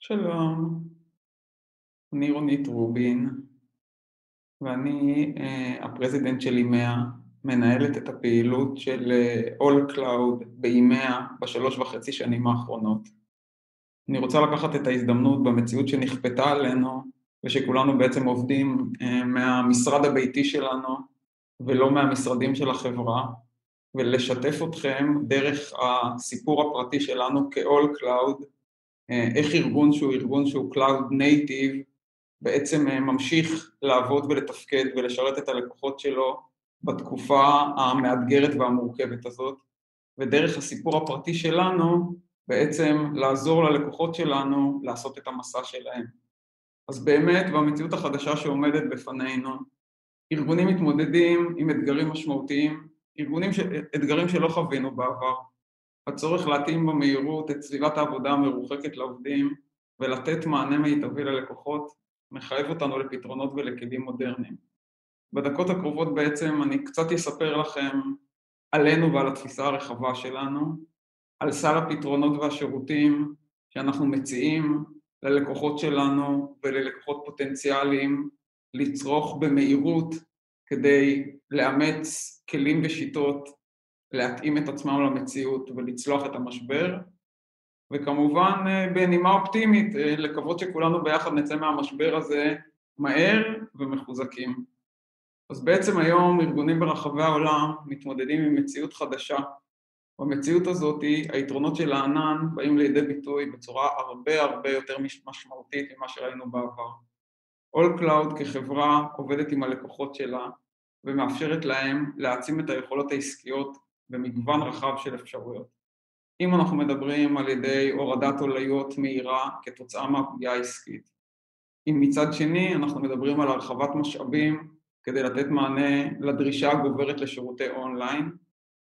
שלום, אני רונית רובין, ואני אה, ה president של EMEA, מנהלת את הפעילות של אה, AllCloud ב EMEA בשלוש וחצי שנים האחרונות. אני רוצה לקחת את ההזדמנות במציאות שנכפתה עלינו, ושכולנו בעצם עובדים אה, מהמשרד הביתי שלנו, ולא מהמשרדים של החברה, ולשתף אתכם דרך הסיפור הפרטי שלנו כ-AllCloud, אה, איך ארגון שהוא ארגון שהוא Cloud Native בעצם אה, ממשיך לעבוד ולתפקד ולשרת את הלקוחות שלו בתקופה המאתגרת והמורכבת הזאת, ודרך הסיפור הפרטי שלנו בעצם לעזור ללקוחות שלנו לעשות את המסע שלהם. אז באמת במציאות החדשה שעומדת בפנינו, ארגונים מתמודדים עם אתגרים משמעותיים, ארגונים ש... אתגרים שלא חווינו בעבר, הצורך להתאים במהירות את סביבת העבודה המרוחקת לעובדים ולתת מענה מיטבי ללקוחות מחייב אותנו לפתרונות ולכלים מודרניים. בדקות הקרובות בעצם אני קצת אספר לכם עלינו ועל התפיסה הרחבה שלנו, על סל הפתרונות והשירותים שאנחנו מציעים ללקוחות שלנו וללקוחות פוטנציאליים לצרוך במהירות כדי לאמץ כלים ושיטות להתאים את עצמם למציאות ולצלוח את המשבר, וכמובן אה, בנימה אופטימית אה, לקוות שכולנו ביחד נצא מהמשבר הזה מהר ומחוזקים. אז בעצם היום ארגונים ברחבי העולם מתמודדים עם מציאות חדשה. במציאות הזאת היתרונות של הענן באים לידי ביטוי בצורה הרבה הרבה יותר משמעותית ממה שראינו בעבר. All Cloud כחברה עובדת עם הלקוחות שלה ומאפשרת להם להעצים את היכולות העסקיות במגוון רחב של אפשרויות. אם אנחנו מדברים על ידי הורדת עוליות מהירה כתוצאה מהפגיעה העסקית. אם מצד שני אנחנו מדברים על הרחבת משאבים כדי לתת מענה לדרישה הגוברת לשירותי אונליין,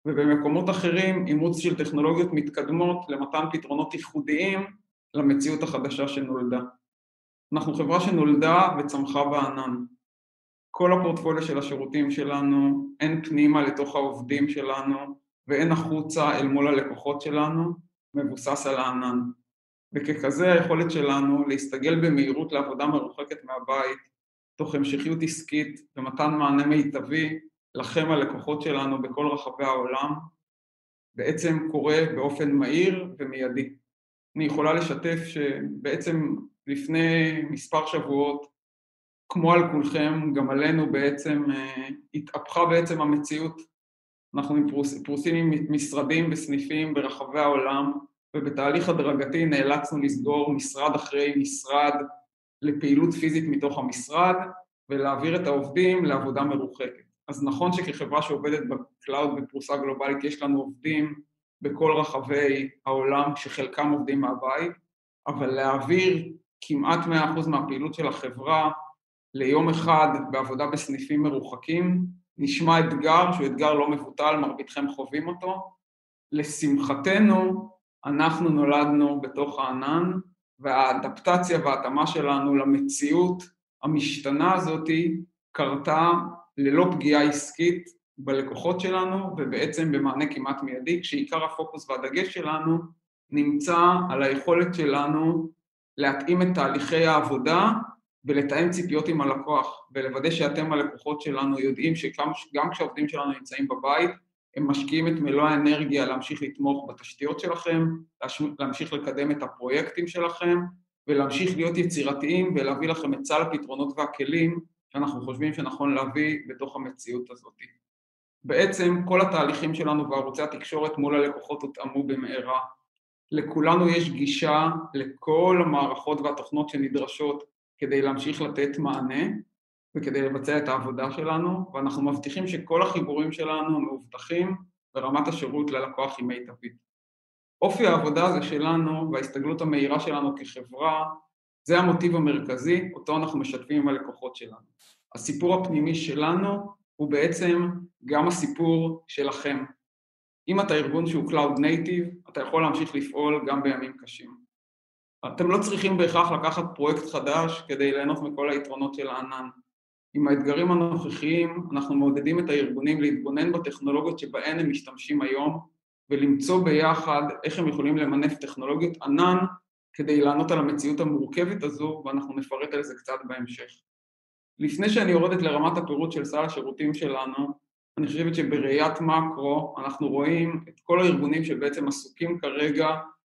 ובמקומות אחרים אימוץ של טכנולוגיות מתקדמות למתן פתרונות ייחודיים למציאות החדשה שנולדה. אנחנו חברה שנולדה וצמחה בענן. כל הפורטפוליו של השירותים שלנו, הן פנימה לתוך העובדים שלנו והן החוצה אל מול הלקוחות שלנו, מבוסס על הענן. וככזה היכולת שלנו להסתגל במהירות לעבודה מרוחקת מהבית, תוך המשכיות עסקית ומתן מענה מיטבי לכם הלקוחות שלנו בכל רחבי העולם, בעצם קורה באופן מהיר ומיידי. אני יכולה לשתף שבעצם לפני מספר שבועות כמו על כולכם, גם עלינו בעצם אה, התהפכה בעצם המציאות. אנחנו פרוסים עם משרדים וסניפים ברחבי העולם, ובתהליך הדרגתי נאלצנו לסגור משרד אחרי משרד לפעילות פיזית מתוך המשרד, ולהעביר את העובדים לעבודה מרוחקת. אז נכון שכחברה שעובדת ב cloud בפריסה גלובלית יש לנו עובדים בכל רחבי העולם, שחלקם עובדים מהבית, אבל להעביר כמעט 100% מהפעילות של החברה ליום אחד בעבודה בסניפים מרוחקים, נשמע אתגר שהוא אתגר לא מבוטל, מרביתכם חווים אותו. לשמחתנו, אנחנו נולדנו בתוך הענן, והאדפטציה וההתאמה שלנו למציאות המשתנה הזאתי קרתה ללא פגיעה עסקית בלקוחות שלנו ובעצם במענה כמעט מיידי, כשעיקר הפוקוס והדגש שלנו נמצא על היכולת שלנו להתאים את תהליכי העבודה ולתאם ציפיות עם הלקוח, ולוודא שאתם הלקוחות שלנו יודעים שגם כשהעובדים שלנו נמצאים בבית, הם משקיעים את מלוא האנרגיה להמשיך לתמוך בתשתיות שלכם, להמשיך לקדם את הפרויקטים שלכם, ולהמשיך להיות יצירתיים ולהביא לכם את סל הפתרונות והכלים שאנחנו חושבים שנכון להביא בתוך המציאות הזאת. בעצם כל התהליכים שלנו וערוצי התקשורת מול הלקוחות הותאמו במהרה. לכולנו יש גישה לכל המערכות והתוכנות שנדרשות כדי להמשיך לתת מענה וכדי לבצע את העבודה שלנו, ואנחנו מבטיחים שכל החיבורים שלנו מאובטחים ורמת השירות ללקוח היא מיטבית. אופי העבודה הזה שלנו וההסתגלות המהירה שלנו כחברה, זה המוטיב המרכזי, אותו אנחנו משתפים עם הלקוחות שלנו. הסיפור הפנימי שלנו הוא בעצם גם הסיפור שלכם. אם אתה ארגון שהוא Cloud Native, אתה יכול להמשיך לפעול גם בימים קשים. אתם לא צריכים בהכרח לקחת פרויקט חדש כדי ליהנות מכל היתרונות של הענן. עם האתגרים הנוכחיים אנחנו מעודדים את הארגונים להתבונן בטכנולוגיות שבהן הם משתמשים היום ולמצוא ביחד איך הם יכולים למנף טכנולוגיות ענן כדי לענות על המציאות המורכבת הזו, ואנחנו נפרט על זה קצת בהמשך. לפני שאני יורדת לרמת הפירוט של סל השירותים שלנו, אני חושבת שבראיית מקרו אנחנו רואים את כל הארגונים שבעצם עסוקים כרגע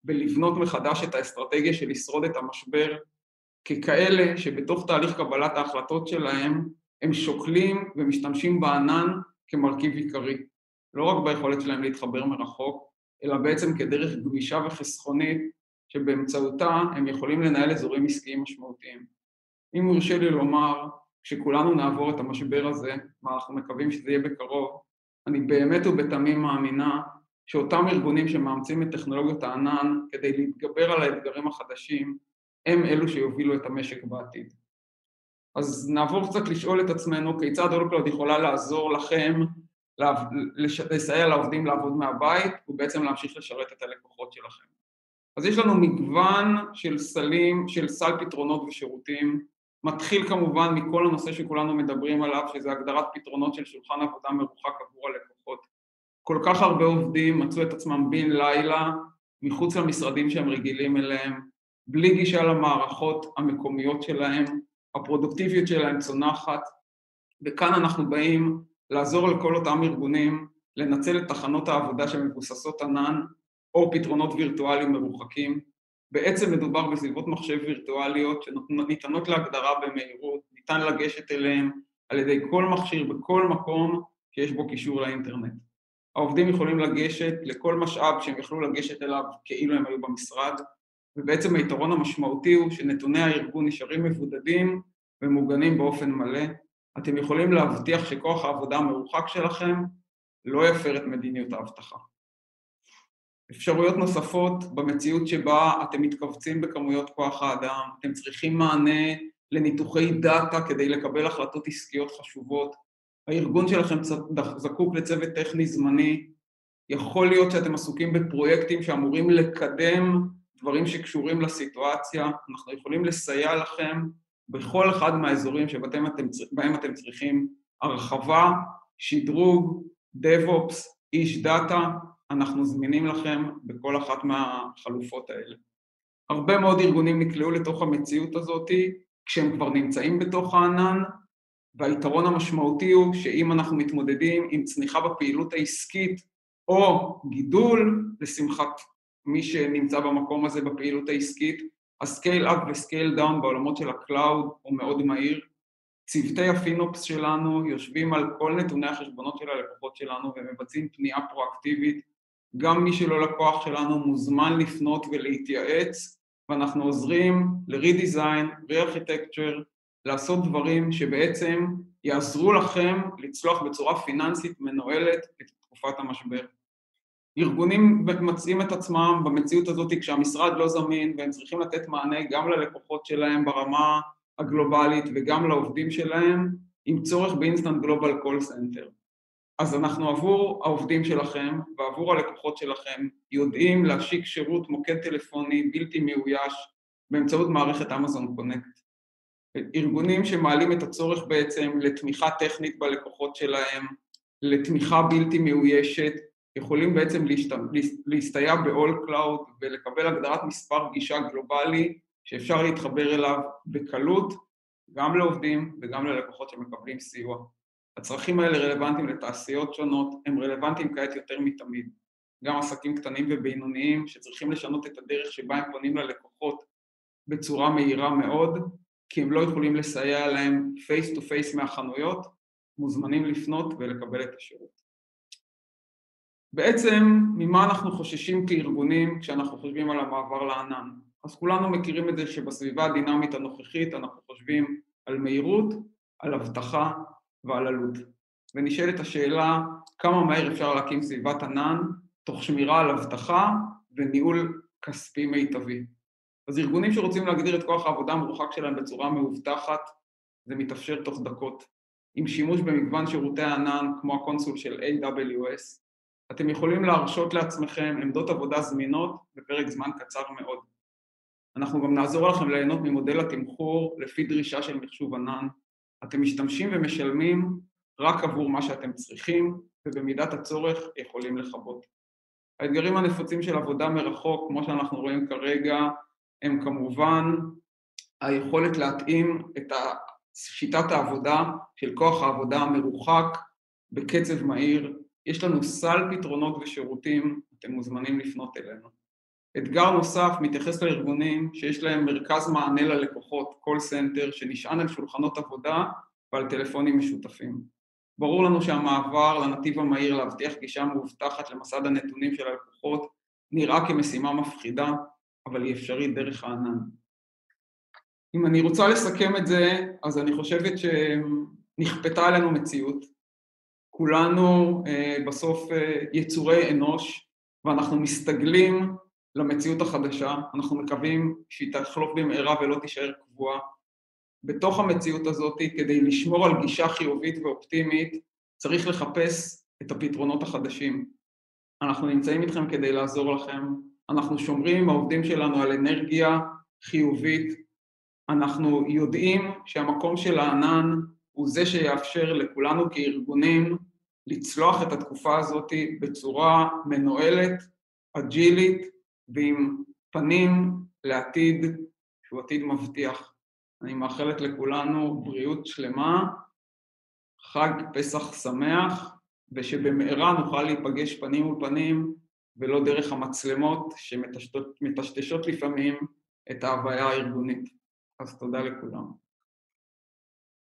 בלבנות מחדש את האסטרטגיה של לשרוד את המשבר, ככאלה שבתוך תהליך קבלת ההחלטות שלהם הם שוקלים ומשתמשים בענן כמרכיב עיקרי, לא רק ביכולת שלהם להתחבר מרחוק, אלא בעצם כדרך גמישה וחסכונית שבאמצעותה הם יכולים לנהל אזורים עסקיים משמעותיים. אם יורשה לי לומר, כשכולנו נעבור את המשבר הזה, ואנחנו מקווים שזה יהיה בקרוב, אני באמת ובתמים מאמינה שאותם ארגונים שמאמצים את טכנולוגיות הענן כדי להתגבר על האתגרים החדשים, הם אלו שיובילו את המשק בעתיד. אז נעבור קצת לשאול את עצמנו כיצד אולקלוד יכולה לעזור לכם לסייע לעובדים לעבוד מהבית ובעצם להמשיך לשרת את הלקוחות שלכם. אז יש לנו מגוון של סלים, של סל פתרונות ושירותים, מתחיל כמובן מכל הנושא שכולנו מדברים עליו, שזה הגדרת פתרונות של שולחן עבודה מרוחק עבור הלקוחות. כל כך הרבה עובדים מצאו את עצמם בן לילה מחוץ למשרדים שהם רגילים אליהם, בלי גישה למערכות המקומיות שלהם, הפרודוקטיביות שלהם צונחת, וכאן אנחנו באים לעזור לכל אותם ארגונים לנצל את תחנות העבודה שמבוססות ענן או פתרונות וירטואליים מרוחקים. בעצם מדובר בסביבות מחשב וירטואליות שניתנות להגדרה במהירות, ניתן לגשת אליהן על ידי כל מכשיר בכל מקום שיש בו קישור לאינטרנט. העובדים יכולים לגשת לכל משאב שהם יכלו לגשת אליו כאילו הם היו במשרד, ובעצם היתרון המשמעותי הוא שנתוני הארגון נשארים מבודדים ומוגנים באופן מלא. אתם יכולים להבטיח שכוח העבודה המרוחק שלכם לא יפר את מדיניות האבטחה. אפשרויות נוספות במציאות שבה אתם מתכווצים בכמויות כוח האדם, אתם צריכים מענה לניתוחי דאטה כדי לקבל החלטות עסקיות חשובות, הארגון שלכם זקוק לצוות טכני זמני, יכול להיות שאתם עסוקים בפרויקטים שאמורים לקדם דברים שקשורים לסיטואציה, אנחנו יכולים לסייע לכם בכל אחד מהאזורים שבהם אתם, בהם אתם צריכים הרחבה, שדרוג, DevOps, איש דאטה, אנחנו זמינים לכם בכל אחת מהחלופות האלה. הרבה מאוד ארגונים נקלעו לתוך המציאות הזאת כשהם כבר נמצאים בתוך הענן, והיתרון המשמעותי הוא שאם אנחנו מתמודדים עם צניחה בפעילות העסקית או גידול, לשמחת מי שנמצא במקום הזה בפעילות העסקית, ה scale up ו scale down בעולמות של ה cloud הוא מאוד מהיר. צוותי ה FinOps שלנו יושבים על כל נתוני החשבונות של הלקוחות שלנו ומבצעים פנייה פרואקטיבית. גם מי שלא לקוח שלנו מוזמן לפנות ולהתייעץ, ואנחנו עוזרים ל-redesign, re-architecture, לעשות דברים שבעצם יעזרו לכם לצלוח בצורה פיננסית מנוהלת את תקופת המשבר. ארגונים מוצאים את עצמם במציאות הזאת כשהמשרד לא זמין והם צריכים לתת מענה גם ללקוחות שלהם ברמה הגלובלית וגם לעובדים שלהם עם צורך ב instant global call center. אז אנחנו עבור העובדים שלכם ועבור הלקוחות שלכם יודעים להשיק שירות מוקד טלפוני בלתי מאויש באמצעות מערכת אמזון קונקט. ארגונים שמעלים את הצורך בעצם לתמיכה טכנית בלקוחות שלהם, לתמיכה בלתי מאוישת, יכולים בעצם להסתייע ב-all cloud ולקבל הגדרת מספר גישה גלובלי שאפשר להתחבר אליו בקלות, גם לעובדים וגם ללקוחות שמקבלים סיוע. הצרכים האלה רלוונטיים לתעשיות שונות, הם רלוונטיים כעת יותר מתמיד. גם עסקים קטנים ובינוניים שצריכים לשנות את הדרך שבה הם פונים ללקוחות בצורה מהירה מאוד, כי הם לא יכולים לסייע להם face to face מהחנויות, מוזמנים לפנות ולקבל את השירות. בעצם, ממה אנחנו חוששים כארגונים כשאנחנו חושבים על המעבר לענן? אז כולנו מכירים את זה שבסביבה הדינמית הנוכחית אנחנו חושבים על מהירות, על אבטחה ועל עלות. ונשאלת השאלה כמה מהר אפשר להקים סביבת ענן תוך שמירה על אבטחה וניהול כספי מיטבי. אז ארגונים שרוצים להגדיר את כוח העבודה המרוחק שלהם בצורה מאובטחת, זה מתאפשר תוך דקות. עם שימוש במגוון שירותי הענן כמו ה console של AWS, אתם יכולים להרשות לעצמכם עמדות עבודה זמינות בפרק זמן קצר מאוד. אנחנו גם נעזור לכם ליהנות ממודל התמחור לפי דרישה של מחשוב ענן. אתם משתמשים ומשלמים רק עבור מה שאתם צריכים, ובמידת הצורך יכולים לכבות. האתגרים הנפוצים של עבודה מרחוק, כמו שאנחנו רואים כרגע, הם כמובן היכולת להתאים את שיטת העבודה של כוח העבודה המרוחק בקצב מהיר. יש לנו סל פתרונות ושירותים, אתם מוזמנים לפנות אלינו. אתגר נוסף מתייחס לארגונים שיש להם מרכז מענה ללקוחות, call center, שנשען על שולחנות עבודה ועל טלפונים משותפים. ברור לנו שהמעבר לנתיב המהיר להבטיח גישה מאובטחת למסד הנתונים של הלקוחות נראה כמשימה מפחידה, אבל היא אפשרית דרך הענן. אם אני רוצה לסכם את זה, אז אני חושבת שנכפתה עלינו מציאות. כולנו אה, בסוף אה, יצורי אנוש, ואנחנו מסתגלים למציאות החדשה, אנחנו מקווים שהיא תחלוף במהרה ולא תישאר קבועה. בתוך המציאות הזאת, כדי לשמור על גישה חיובית ואופטימית, צריך לחפש את הפתרונות החדשים. אנחנו נמצאים איתכם כדי לעזור לכם, אנחנו שומרים עם העובדים שלנו על אנרגיה חיובית, אנחנו יודעים שהמקום של הענן הוא זה שיאפשר לכולנו כארגונים לצלוח את התקופה הזאת בצורה מנוהלת, אג'ילית ועם פנים לעתיד שהוא עתיד מבטיח. אני מאחלת לכולנו בריאות שלמה, חג פסח שמח, ושבמהרה נוכל להיפגש פנים מול פנים ולא דרך המצלמות שמטשטשות לפעמים את ההוויה הארגונית. אז תודה לכולם.